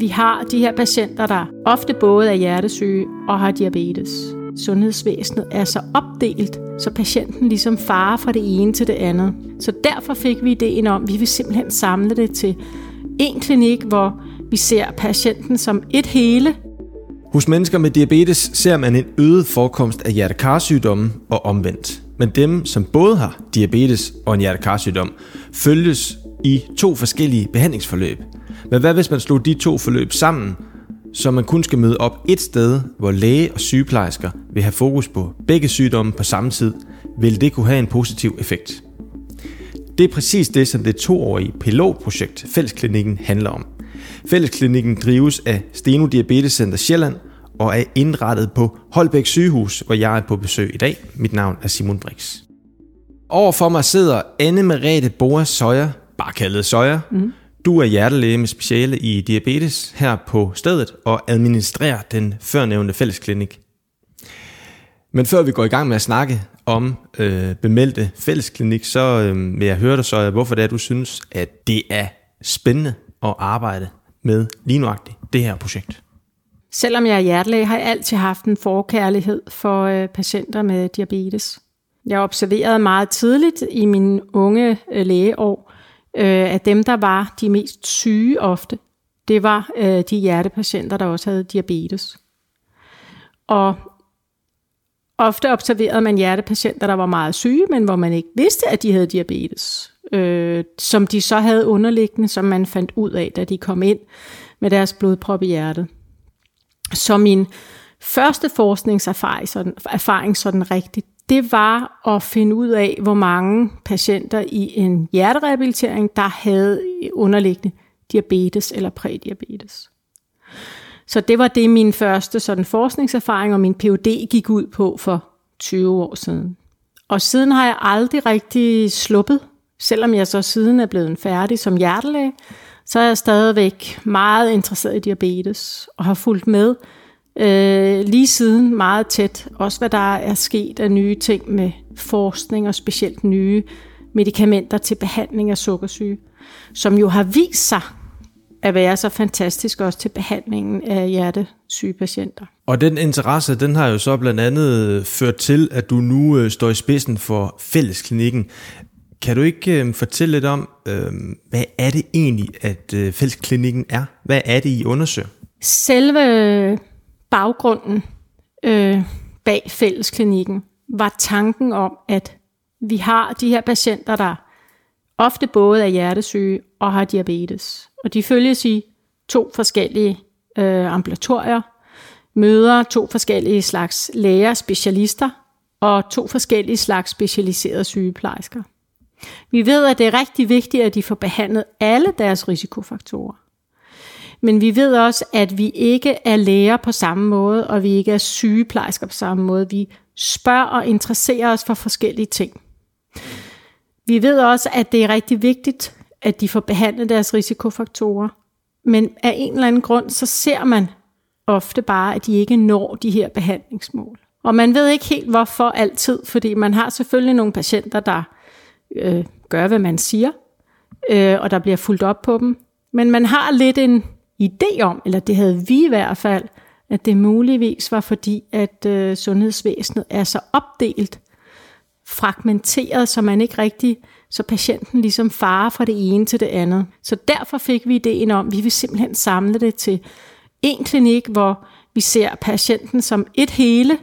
vi har de her patienter, der ofte både er hjertesyge og har diabetes. Sundhedsvæsenet er så opdelt, så patienten ligesom farer fra det ene til det andet. Så derfor fik vi ideen om, at vi vil simpelthen samle det til en klinik, hvor vi ser patienten som et hele. Hos mennesker med diabetes ser man en øget forekomst af hjertekarsygdomme og omvendt. Men dem, som både har diabetes og en hjertekarsygdom, følges i to forskellige behandlingsforløb. Men hvad hvis man slog de to forløb sammen, så man kun skal møde op et sted, hvor læge og sygeplejersker vil have fokus på begge sygdomme på samme tid, vil det kunne have en positiv effekt. Det er præcis det, som det toårige pilotprojekt Fællesklinikken handler om. Fællesklinikken drives af Steno Diabetes Center Sjælland og er indrettet på Holbæk sygehus, hvor jeg er på besøg i dag. Mit navn er Simon Brix. Overfor mig sidder Anne Merete Boas Søjer, bare kaldet Søjer. Mm. Du er hjertelæge med speciale i diabetes her på stedet og administrerer den førnævnte fællesklinik. Men før vi går i gang med at snakke om øh, bemeldte fællesklinik, så øh, vil jeg høre dig så, hvorfor det er, du synes, at det er spændende at arbejde med lige nuagtigt det her projekt. Selvom jeg er hjertelæge, har jeg altid haft en forkærlighed for øh, patienter med diabetes. Jeg observerede meget tidligt i mine unge øh, lægeår, øh, at dem, der var de mest syge ofte, det var øh, de hjertepatienter, der også havde diabetes. Og ofte observerede man hjertepatienter, der var meget syge, men hvor man ikke vidste, at de havde diabetes. Øh, som de så havde underliggende, som man fandt ud af, da de kom ind med deres blodprop i hjertet. Så min første forskningserfaring sådan, erfaring sådan rigtigt, det var at finde ud af, hvor mange patienter i en hjerterehabilitering, der havde underliggende diabetes eller prædiabetes. Så det var det min første sådan forskningserfaring, og min PhD gik ud på for 20 år siden. Og siden har jeg aldrig rigtig sluppet, selvom jeg så siden er blevet færdig som hjertelæge, så er jeg stadigvæk meget interesseret i diabetes, og har fulgt med øh, lige siden meget tæt. Også hvad der er sket af nye ting med forskning og specielt nye medicamenter til behandling af sukkersyge, som jo har vist sig at være så fantastisk også til behandlingen af hjertesyge patienter. Og den interesse, den har jo så blandt andet ført til, at du nu øh, står i spidsen for fællesklinikken. Kan du ikke øh, fortælle lidt om, øh, hvad er det egentlig, at øh, fællesklinikken er? Hvad er det, I undersøger? Selve baggrunden øh, bag fællesklinikken var tanken om, at vi har de her patienter, der ofte både er hjertesyge og har diabetes. Og de følges i to forskellige øh, ambulatorier, møder to forskellige slags læger, specialister og to forskellige slags specialiserede sygeplejersker. Vi ved, at det er rigtig vigtigt, at de får behandlet alle deres risikofaktorer. Men vi ved også, at vi ikke er læger på samme måde, og vi ikke er sygeplejersker på samme måde. Vi spørger og interesserer os for forskellige ting. Vi ved også, at det er rigtig vigtigt, at de får behandlet deres risikofaktorer. Men af en eller anden grund, så ser man ofte bare, at de ikke når de her behandlingsmål. Og man ved ikke helt hvorfor altid, fordi man har selvfølgelig nogle patienter, der øh, gør, hvad man siger, øh, og der bliver fuldt op på dem. Men man har lidt en idé om, eller det havde vi i hvert fald, at det muligvis var fordi, at øh, sundhedsvæsenet er så opdelt, fragmenteret, så man ikke rigtig, så patienten ligesom farer fra det ene til det andet. Så derfor fik vi ideen om, at vi vil simpelthen samle det til en klinik, hvor vi ser patienten som et hele,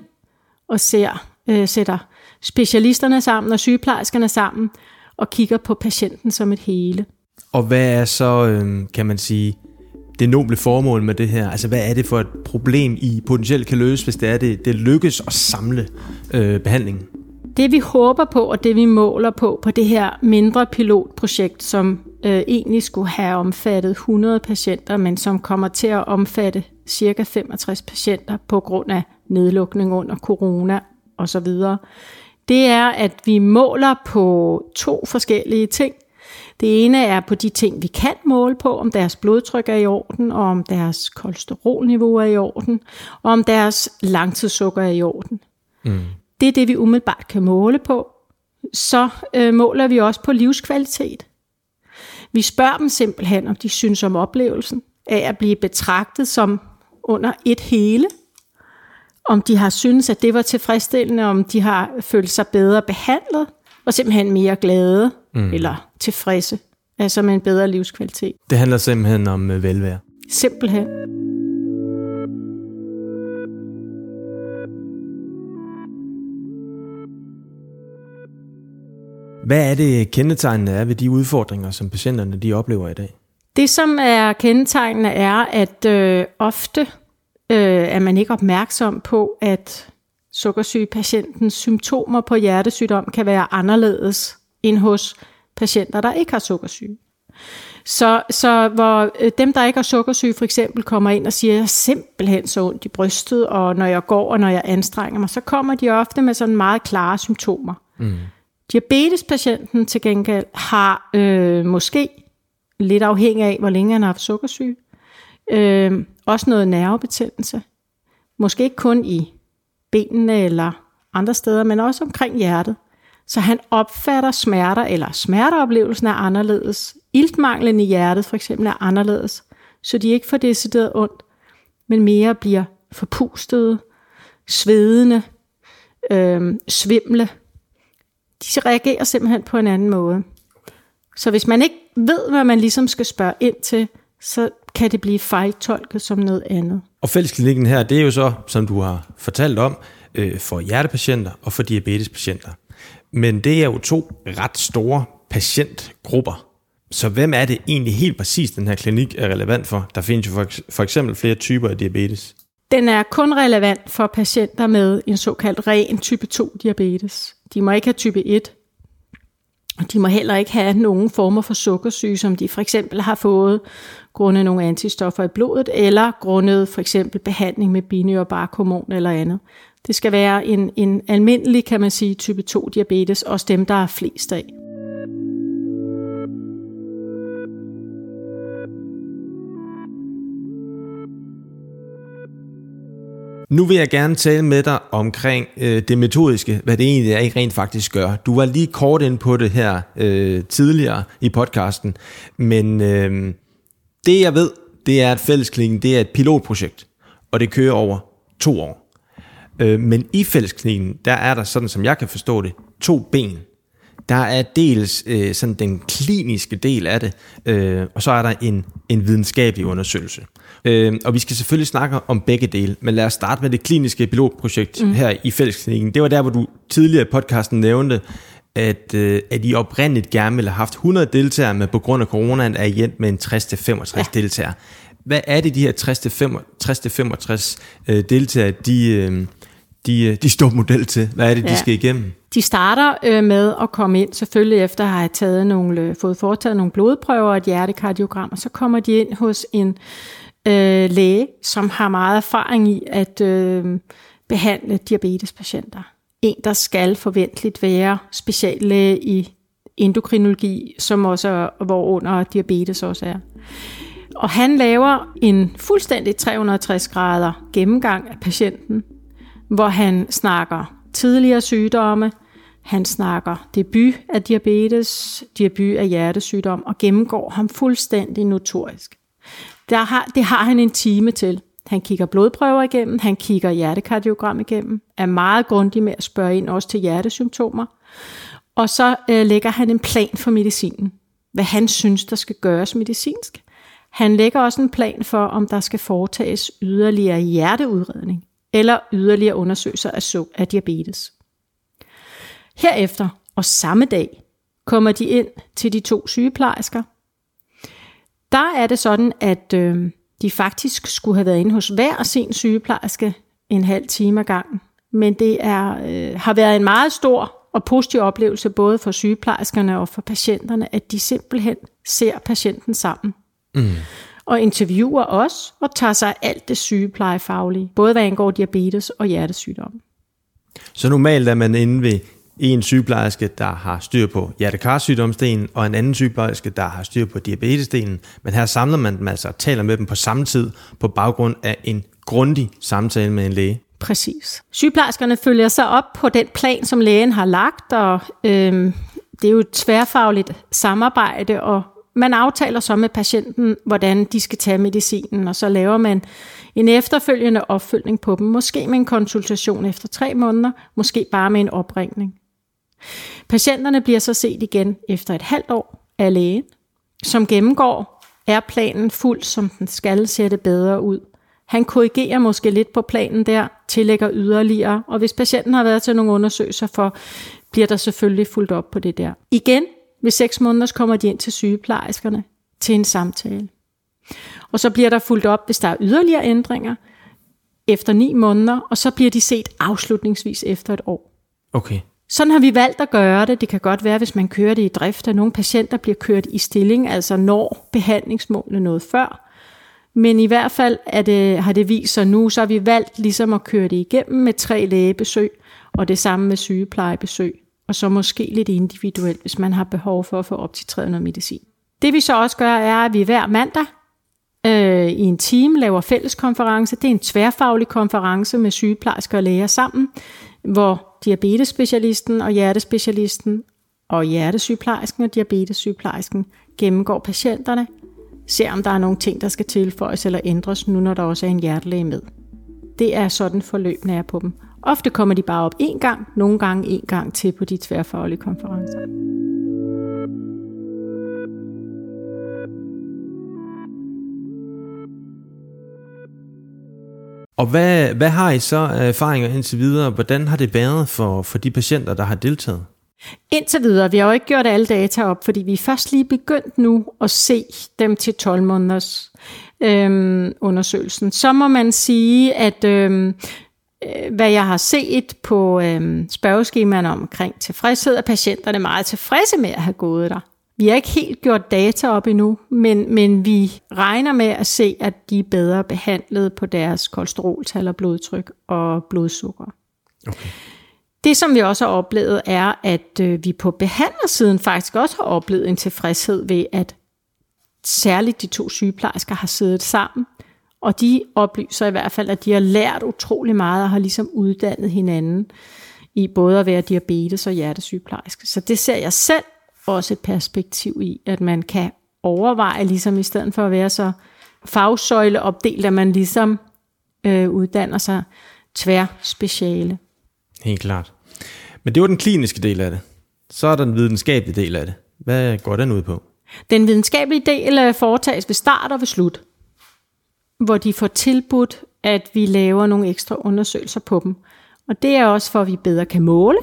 og ser, øh, sætter specialisterne sammen og sygeplejerskerne sammen, og kigger på patienten som et hele. Og hvad er så, øh, kan man sige, det noble formål med det her? Altså, hvad er det for et problem, I potentielt kan løse, hvis det er det, det lykkes at samle øh, behandlingen? Det vi håber på, og det vi måler på, på det her mindre pilotprojekt, som øh, egentlig skulle have omfattet 100 patienter, men som kommer til at omfatte cirka 65 patienter på grund af nedlukning under corona osv., det er, at vi måler på to forskellige ting. Det ene er på de ting, vi kan måle på, om deres blodtryk er i orden, og om deres kolesterolniveau er i orden, og om deres langtidssukker er i orden. Mm. Det er det, vi umiddelbart kan måle på. Så øh, måler vi også på livskvalitet. Vi spørger dem simpelthen, om de synes om oplevelsen. af at blive betragtet som under et hele, om de har syntes, at det var tilfredsstillende, om de har følt sig bedre behandlet, og simpelthen mere glade mm. eller tilfredse, altså med en bedre livskvalitet. Det handler simpelthen om øh, velvære. Simpelthen. Hvad er det kendetegnende er ved de udfordringer, som patienterne de oplever i dag? Det, som er kendetegnende, er, at øh, ofte øh, er man ikke opmærksom på, at sukkersygepatientens symptomer på hjertesygdom kan være anderledes end hos patienter, der ikke har sukkersyge. Så, så hvor øh, dem, der ikke har sukkersyge, for eksempel kommer ind og siger, jeg simpelthen så ondt i brystet, og når jeg går, og når jeg anstrenger mig, så kommer de ofte med sådan meget klare symptomer. Mm. Diabetespatienten til gengæld har øh, måske, lidt afhængig af, hvor længe han har haft sukkersyge, øh, også noget nervebetændelse. Måske ikke kun i benene eller andre steder, men også omkring hjertet. Så han opfatter smerter, eller smerteoplevelsen er anderledes. Iltmanglen i hjertet for eksempel er anderledes, så de ikke får decideret ondt, men mere bliver forpustede, svedende, øh, svimle, de reagerer simpelthen på en anden måde. Så hvis man ikke ved, hvad man ligesom skal spørge ind til, så kan det blive fejltolket som noget andet. Og fællesklinikken her, det er jo så, som du har fortalt om, øh, for hjertepatienter og for diabetespatienter. Men det er jo to ret store patientgrupper. Så hvem er det egentlig helt præcis, den her klinik er relevant for? Der findes jo for, eksempel flere typer af diabetes. Den er kun relevant for patienter med en såkaldt ren type 2 diabetes. De må ikke have type 1, og de må heller ikke have nogen former for sukkersyge, som de for eksempel har fået grundet nogle antistoffer i blodet, eller grundet for eksempel behandling med binyrbarkhormon eller andet. Det skal være en, en almindelig, kan man sige, type 2 diabetes, også dem, der er flest af. Nu vil jeg gerne tale med dig omkring øh, det metodiske, hvad det egentlig er, I rent faktisk gør. Du var lige kort ind på det her øh, tidligere i podcasten, men øh, det jeg ved, det er, at fællesklinikken det er et pilotprojekt, og det kører over to år. Øh, men i fællesklinikken, der er der, sådan som jeg kan forstå det, to ben. Der er dels øh, sådan den kliniske del af det, øh, og så er der en, en videnskabelig undersøgelse. Øh, og vi skal selvfølgelig snakke om begge dele, men lad os starte med det kliniske pilotprojekt mm. her i fællesklinikken. Det var der, hvor du tidligere i podcasten nævnte, at, øh, at I oprindeligt gerne ville have haft 100 deltagere, men på grund af coronaen er I endt med en 60-65 ja. deltagere. Hvad er det, de her 60-65 øh, deltagere, de, øh, de, øh, de står model til? Hvad er det, ja. de skal igennem? De starter øh, med at komme ind, selvfølgelig efter at have taget nogle, fået foretaget nogle blodprøver og et hjertekardiogram, og så kommer de ind hos en øh, læge, som har meget erfaring i at øh, behandle diabetespatienter. En, der skal forventeligt være speciallæge i endokrinologi, som også er, hvor under diabetes også er. Og han laver en fuldstændig 360 grader gennemgang af patienten, hvor han snakker tidligere sygdomme, han snakker debut af diabetes, debut af hjertesygdom og gennemgår ham fuldstændig notorisk. Der har, det har han en time til. Han kigger blodprøver igennem, han kigger hjertekardiogram igennem, er meget grundig med at spørge ind også til hjertesymptomer. Og så øh, lægger han en plan for medicinen. Hvad han synes, der skal gøres medicinsk. Han lægger også en plan for, om der skal foretages yderligere hjerteudredning eller yderligere undersøgelser af, så, af diabetes. Herefter og samme dag kommer de ind til de to sygeplejersker, der er det sådan, at øh, de faktisk skulle have været inde hos hver sin sygeplejerske en halv time ad gangen. Men det er, øh, har været en meget stor og positiv oplevelse både for sygeplejerskerne og for patienterne, at de simpelthen ser patienten sammen. Mm. Og interviewer os og tager sig alt det sygeplejefaglige, både hvad angår diabetes og hjertesygdomme. Så normalt er man inde ved en sygeplejerske, der har styr på hjertekarsygdomsdelen, og en anden sygeplejerske, der har styr på diabetesdelen. Men her samler man dem altså og taler med dem på samme tid på baggrund af en grundig samtale med en læge. Præcis. Sygeplejerskerne følger sig op på den plan, som lægen har lagt, og øhm, det er jo et tværfagligt samarbejde, og man aftaler så med patienten, hvordan de skal tage medicinen, og så laver man en efterfølgende opfølgning på dem, måske med en konsultation efter tre måneder, måske bare med en opringning. Patienterne bliver så set igen efter et halvt år af lægen, som gennemgår, er planen fuld, som den skal sætte bedre ud. Han korrigerer måske lidt på planen der, tillægger yderligere, og hvis patienten har været til nogle undersøgelser for, bliver der selvfølgelig fuldt op på det der. Igen, ved seks måneder kommer de ind til sygeplejerskerne til en samtale. Og så bliver der fuldt op, hvis der er yderligere ændringer, efter ni måneder, og så bliver de set afslutningsvis efter et år. Okay. Sådan har vi valgt at gøre det. Det kan godt være, hvis man kører det i drift, at nogle patienter bliver kørt i stilling, altså når behandlingsmålene noget før. Men i hvert fald er det, har det vist sig nu, så har vi valgt ligesom at køre det igennem med tre lægebesøg, og det samme med sygeplejebesøg, og så måske lidt individuelt, hvis man har behov for at få op til 300 medicin. Det vi så også gør, er, at vi hver mandag øh, i en team laver fælleskonference. Det er en tværfaglig konference med sygeplejersker og læger sammen, hvor diabetesspecialisten og hjertespecialisten og hjertesygeplejersken og diabetessygeplejersken gennemgår patienterne, ser om der er nogle ting, der skal tilføjes eller ændres, nu når der også er en hjertelæge med. Det er sådan forløbene er på dem. Ofte kommer de bare op en gang, nogle gange en gang til på de tværfaglige konferencer. Og hvad, hvad har I så erfaringer indtil videre? Hvordan har det været for, for de patienter, der har deltaget? Indtil videre, vi har jo ikke gjort alle data op, fordi vi er først lige begyndt nu at se dem til 12 måneders øhm, undersøgelsen. Så må man sige, at øhm, øh, hvad jeg har set på øhm, spørgeskemaerne omkring tilfredshed, er patienterne meget tilfredse med at have gået der. Vi har ikke helt gjort data op endnu, men, men vi regner med at se, at de er bedre behandlet på deres kolesteroltal og blodtryk og blodsukker. Okay. Det, som vi også har oplevet, er, at øh, vi på behandlersiden faktisk også har oplevet en tilfredshed ved, at særligt de to sygeplejersker har siddet sammen, og de oplyser i hvert fald, at de har lært utrolig meget og har ligesom uddannet hinanden i både at være diabetes og hjertesygeplejerske. Så det ser jeg selv også et perspektiv i, at man kan overveje, ligesom i stedet for at være så fagsøjleopdelt, at man ligesom øh, uddanner sig tværspeciale. Helt klart. Men det var den kliniske del af det. Så er der den videnskabelige del af det. Hvad går den ud på? Den videnskabelige del øh, foretages ved start og ved slut, hvor de får tilbudt, at vi laver nogle ekstra undersøgelser på dem. Og det er også for, at vi bedre kan måle,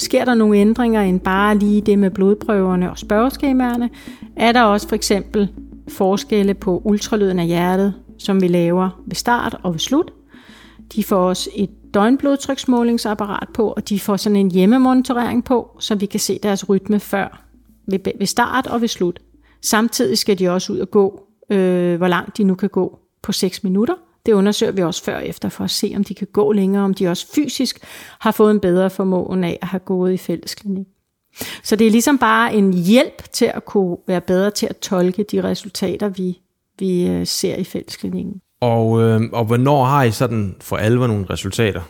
Sker der nogle ændringer end bare lige det med blodprøverne og spørgeskemaerne? Er der også for eksempel forskelle på ultralyden af hjertet, som vi laver ved start og ved slut? De får også et døgnblodtryksmålingsapparat på, og de får sådan en hjemmemonitorering på, så vi kan se deres rytme før ved start og ved slut. Samtidig skal de også ud og gå, øh, hvor langt de nu kan gå på 6 minutter. Det undersøger vi også før og efter for at se, om de kan gå længere, om de også fysisk har fået en bedre formåen af at have gået i fællesklinik. Så det er ligesom bare en hjælp til at kunne være bedre til at tolke de resultater, vi, vi øh, ser i fællesklinikken. Og, øh, og hvornår har I sådan for alvor nogle resultater?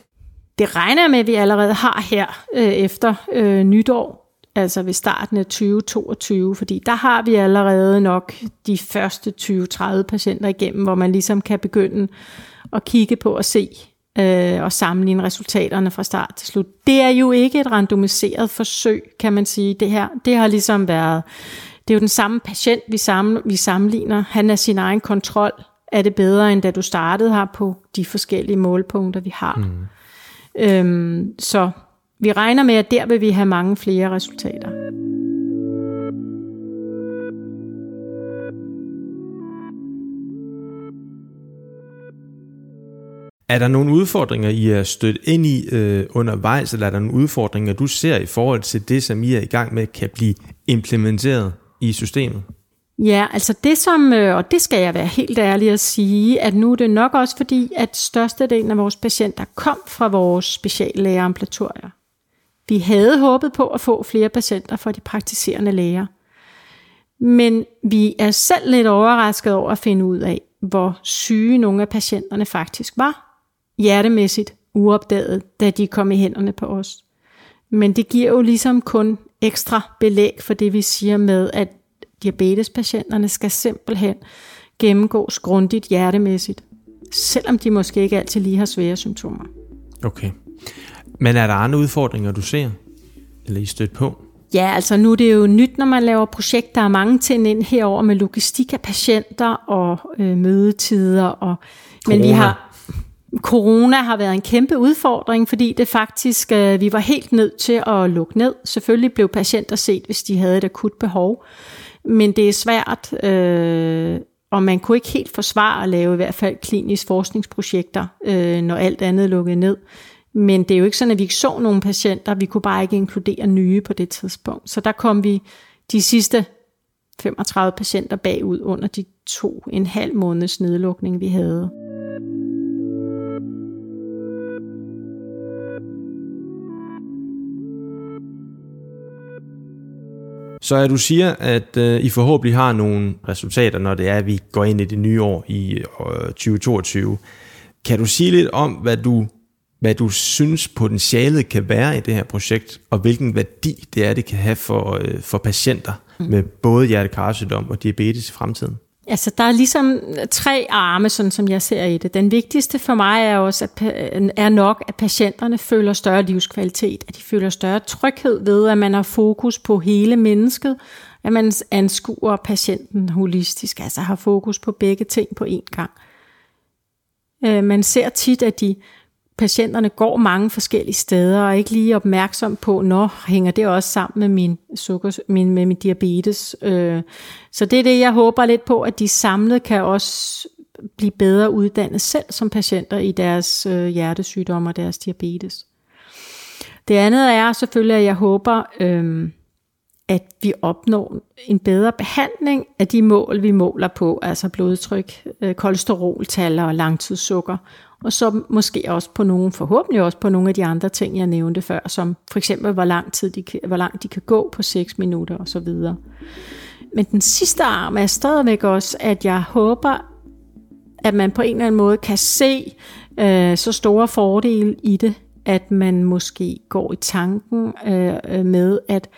Det regner jeg med, at vi allerede har her øh, efter øh, nytår altså ved starten af 2022, fordi der har vi allerede nok de første 20-30 patienter igennem, hvor man ligesom kan begynde at kigge på og se øh, og sammenligne resultaterne fra start til slut. Det er jo ikke et randomiseret forsøg, kan man sige. Det her, det har ligesom været, det er jo den samme patient, vi, sammen, vi sammenligner. Han er sin egen kontrol. Er det bedre, end da du startede her på de forskellige målpunkter, vi har? Mm. Øhm, så vi regner med, at der vil vi have mange flere resultater. Er der nogle udfordringer, I er stødt ind i øh, undervejs, eller er der nogle udfordringer, du ser i forhold til det, som I er i gang med, kan blive implementeret i systemet? Ja, altså det som, øh, og det skal jeg være helt ærlig at sige, at nu er det nok også fordi, at størstedelen af vores patienter kom fra vores speciallægeambulatorier. Vi havde håbet på at få flere patienter fra de praktiserende læger. Men vi er selv lidt overrasket over at finde ud af, hvor syge nogle af patienterne faktisk var. Hjertemæssigt uopdaget, da de kom i hænderne på os. Men det giver jo ligesom kun ekstra belæg for det, vi siger med, at diabetespatienterne skal simpelthen gennemgås grundigt hjertemæssigt, selvom de måske ikke altid lige har svære symptomer. Okay. Men er der andre udfordringer, du ser? Eller I stødt på? Ja, altså nu er det jo nyt, når man laver projekter. Der er mange ting ind herover med logistik af patienter og øh, mødetider. Og, men vi har Corona har været en kæmpe udfordring, fordi det faktisk, øh, vi var helt nødt til at lukke ned. Selvfølgelig blev patienter set, hvis de havde et akut behov, men det er svært, øh, og man kunne ikke helt forsvare at lave i hvert fald kliniske forskningsprojekter, øh, når alt andet lukkede ned. Men det er jo ikke sådan, at vi ikke så nogle patienter. Vi kunne bare ikke inkludere nye på det tidspunkt. Så der kom vi de sidste 35 patienter bagud under de to en halv måneds nedlukning, vi havde. Så at du siger, at øh, I forhåbentlig har nogle resultater, når det er, at vi går ind i det nye år i øh, 2022. Kan du sige lidt om, hvad du hvad du synes potentialet kan være i det her projekt, og hvilken værdi det er, det kan have for, øh, for patienter mm. med både hjertekarsygdom og diabetes i fremtiden? Altså, der er ligesom tre arme, sådan som jeg ser i det. Den vigtigste for mig er også, at, er nok, at patienterne føler større livskvalitet, at de føler større tryghed ved, at man har fokus på hele mennesket, at man anskuer patienten holistisk, altså har fokus på begge ting på én gang. Øh, man ser tit, at de patienterne går mange forskellige steder, og er ikke lige opmærksom på, når hænger det også sammen med min, sukker, min, med min diabetes. Øh, så det er det, jeg håber lidt på, at de samlet kan også blive bedre uddannet selv som patienter i deres øh, hjertesygdomme og deres diabetes. Det andet er selvfølgelig, at jeg håber, øh, at vi opnår en bedre behandling af de mål, vi måler på, altså blodtryk, øh, kolesteroltal og langtidssukker, og så måske også på nogle, forhåbentlig også på nogle af de andre ting, jeg nævnte før, som for eksempel, hvor lang tid de, hvor langt de kan gå på 6 minutter osv. Men den sidste arm er stadigvæk også, at jeg håber, at man på en eller anden måde kan se øh, så store fordele i det, at man måske går i tanken øh, øh med, at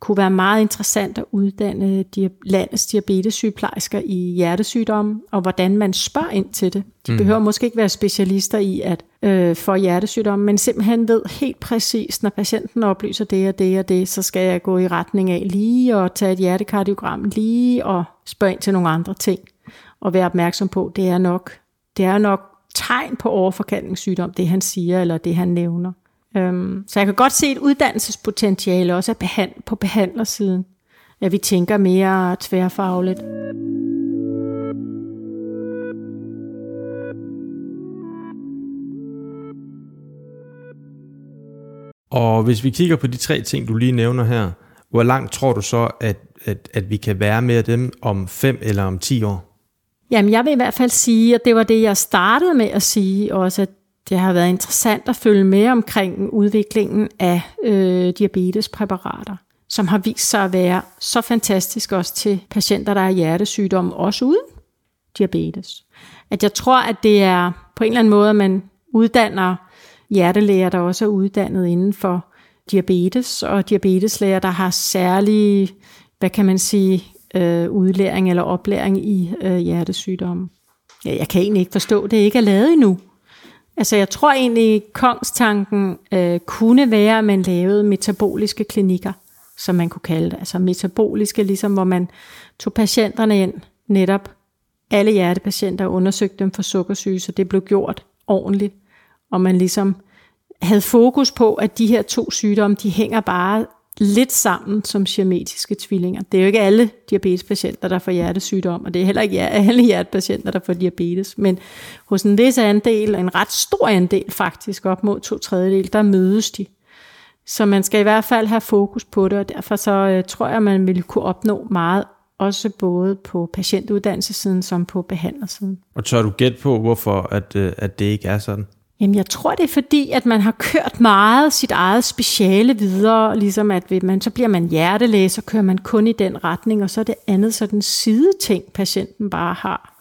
kunne være meget interessant at uddanne landets diabetessygeplejersker i hjertesygdomme, og hvordan man spørger ind til det. De mm. behøver måske ikke være specialister i at øh, for hjertesygdomme, men simpelthen ved helt præcis, når patienten oplyser det og det og det, så skal jeg gå i retning af lige og tage et hjertekardiogram lige og spørge ind til nogle andre ting, og være opmærksom på, det er nok, det er nok tegn på overforkaldningssygdom, det han siger, eller det han nævner. Øhm, så jeg kan godt se et uddannelsespotentiale også behand- på behandlersiden, at vi tænker mere tværfagligt. Og hvis vi kigger på de tre ting, du lige nævner her, hvor langt tror du så, at, at, at vi kan være med dem om fem eller om ti år? Jamen, jeg vil i hvert fald sige, at det var det, jeg startede med at sige også, at det har været interessant at følge med omkring udviklingen af øh, diabetespræparater, som har vist sig at være så fantastisk også til patienter, der har hjertesygdomme, også uden diabetes. At jeg tror, at det er på en eller anden måde, at man uddanner hjertelæger, der også er uddannet inden for diabetes, og diabeteslæger, der har særlige, hvad kan man sige, øh, udlæring eller oplæring i øh, hjertesygdomme. Ja, jeg kan egentlig ikke forstå, at det ikke er lavet endnu. Altså jeg tror egentlig, kongstanken øh, kunne være, at man lavede metaboliske klinikker, som man kunne kalde det. Altså metaboliske, ligesom hvor man tog patienterne ind, netop alle hjertepatienter, og undersøgte dem for sukkersyge, så det blev gjort ordentligt. Og man ligesom havde fokus på, at de her to sygdomme, de hænger bare lidt sammen som siametiske tvillinger. Det er jo ikke alle diabetespatienter, der får hjertesygdom, og det er heller ikke alle hjertepatienter, der får diabetes, men hos en vis andel, en ret stor andel faktisk, op mod to tredjedel, der mødes de. Så man skal i hvert fald have fokus på det, og derfor så øh, tror jeg, man vil kunne opnå meget, også både på patientuddannelsessiden som på behandlersiden. Og tør du gætte på, hvorfor at, øh, at det ikke er sådan? Jamen, jeg tror, det er fordi, at man har kørt meget sit eget speciale videre, ligesom at man, så bliver man hjertelæge, så kører man kun i den retning, og så er det andet sådan sideting, patienten bare har.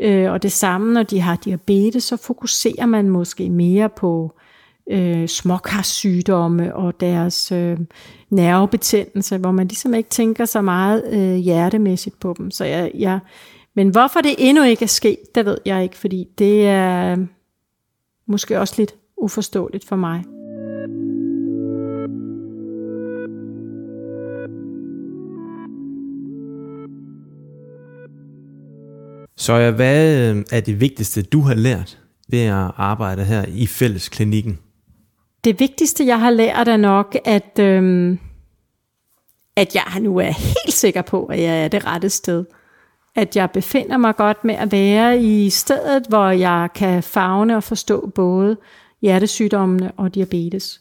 Øh, og det samme, når de har diabetes, så fokuserer man måske mere på øh, småkarsygdomme og deres øh, nervebetændelse, hvor man ligesom ikke tænker så meget øh, hjertemæssigt på dem. Så jeg, jeg, men hvorfor det endnu ikke er sket, det ved jeg ikke, fordi det er måske også lidt uforståeligt for mig. Så hvad øh, er det vigtigste, du har lært ved at arbejde her i fællesklinikken? Det vigtigste, jeg har lært, er nok, at, øhm, at jeg nu er helt sikker på, at jeg er det rette sted. At jeg befinder mig godt med at være i stedet, hvor jeg kan fagne og forstå både hjertesygdommene og diabetes.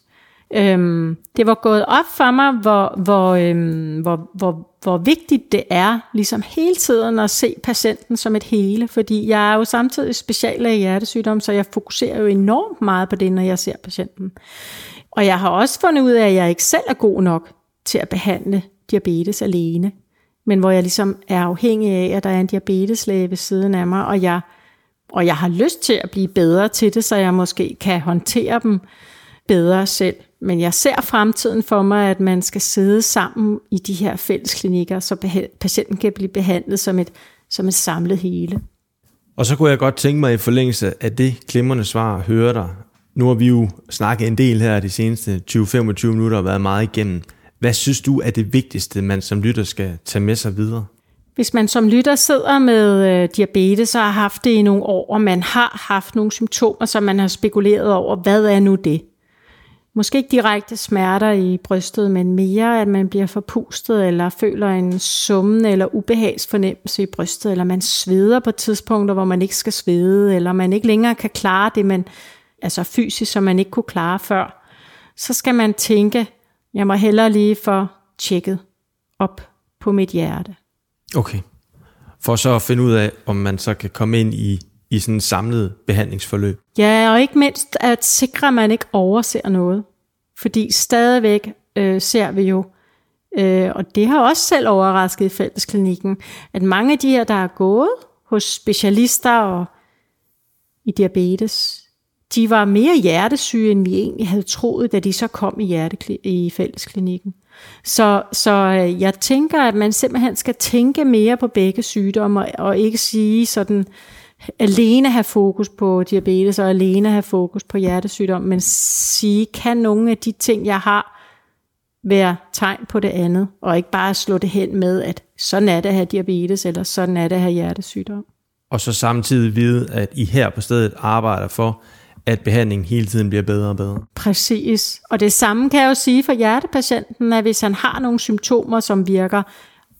Øhm, det var gået op for mig, hvor, hvor, øhm, hvor, hvor, hvor vigtigt det er, ligesom hele tiden at se patienten som et hele, fordi jeg er jo samtidig speciallæge i hjertesygdom, så jeg fokuserer jo enormt meget på det, når jeg ser patienten. Og jeg har også fundet ud af, at jeg ikke selv er god nok til at behandle diabetes alene, men hvor jeg ligesom er afhængig af, at der er en diabeteslæge ved siden af mig, og jeg, og jeg har lyst til at blive bedre til det, så jeg måske kan håndtere dem bedre selv. Men jeg ser fremtiden for mig, at man skal sidde sammen i de her fællesklinikker, så patienten kan blive behandlet som et, som et samlet hele. Og så kunne jeg godt tænke mig i forlængelse af det glimrende svar at høre dig. Nu har vi jo snakket en del her de seneste 20-25 minutter og været meget igennem. Hvad synes du er det vigtigste, man som lytter skal tage med sig videre? Hvis man som lytter sidder med øh, diabetes og har haft det i nogle år, og man har haft nogle symptomer, som man har spekuleret over, hvad er nu det? måske ikke direkte smerter i brystet, men mere, at man bliver forpustet, eller føler en summen eller ubehagsfornemmelse i brystet, eller man sveder på tidspunkter, hvor man ikke skal svede, eller man ikke længere kan klare det, man, altså fysisk, som man ikke kunne klare før, så skal man tænke, jeg må hellere lige få tjekket op på mit hjerte. Okay. For så at finde ud af, om man så kan komme ind i i sådan et samlet behandlingsforløb. Ja, og ikke mindst at sikre, at man ikke overser noget. Fordi stadigvæk øh, ser vi jo, øh, og det har også selv overrasket i fællesklinikken, at mange af de her, der er gået hos specialister og i diabetes, de var mere hjertesyge, end vi egentlig havde troet, da de så kom i, hjertekli- i fællesklinikken. Så, så øh, jeg tænker, at man simpelthen skal tænke mere på begge sygdomme, og, og ikke sige sådan, alene have fokus på diabetes og alene have fokus på hjertesygdom, men sige, kan nogle af de ting, jeg har, være tegn på det andet, og ikke bare slå det hen med, at sådan er det at have diabetes, eller sådan er det at have hjertesygdom. Og så samtidig vide, at I her på stedet arbejder for, at behandlingen hele tiden bliver bedre og bedre. Præcis. Og det samme kan jeg jo sige for hjertepatienten, at hvis han har nogle symptomer, som virker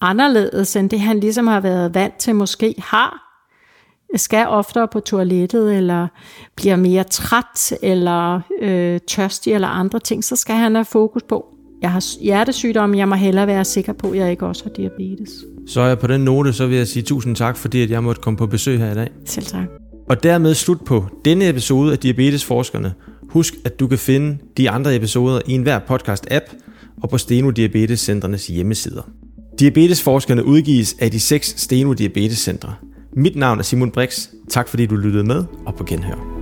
anderledes end det, han ligesom har været vant til måske har, skal oftere på toilettet, eller bliver mere træt, eller øh, tørstig, eller andre ting, så skal han have fokus på, jeg har hjertesygdom, jeg må hellere være sikker på, at jeg ikke også har diabetes. Så er jeg på den note, så vil jeg sige tusind tak, fordi at jeg måtte komme på besøg her i dag. Selv tak. Og dermed slut på denne episode af Diabetesforskerne. Husk, at du kan finde de andre episoder i enhver podcast-app og på Steno Diabetes Centernes hjemmesider. Diabetesforskerne udgives af de seks Steno Diabetes Centre. Mit navn er Simon Brix. Tak fordi du lyttede med, og på genhør.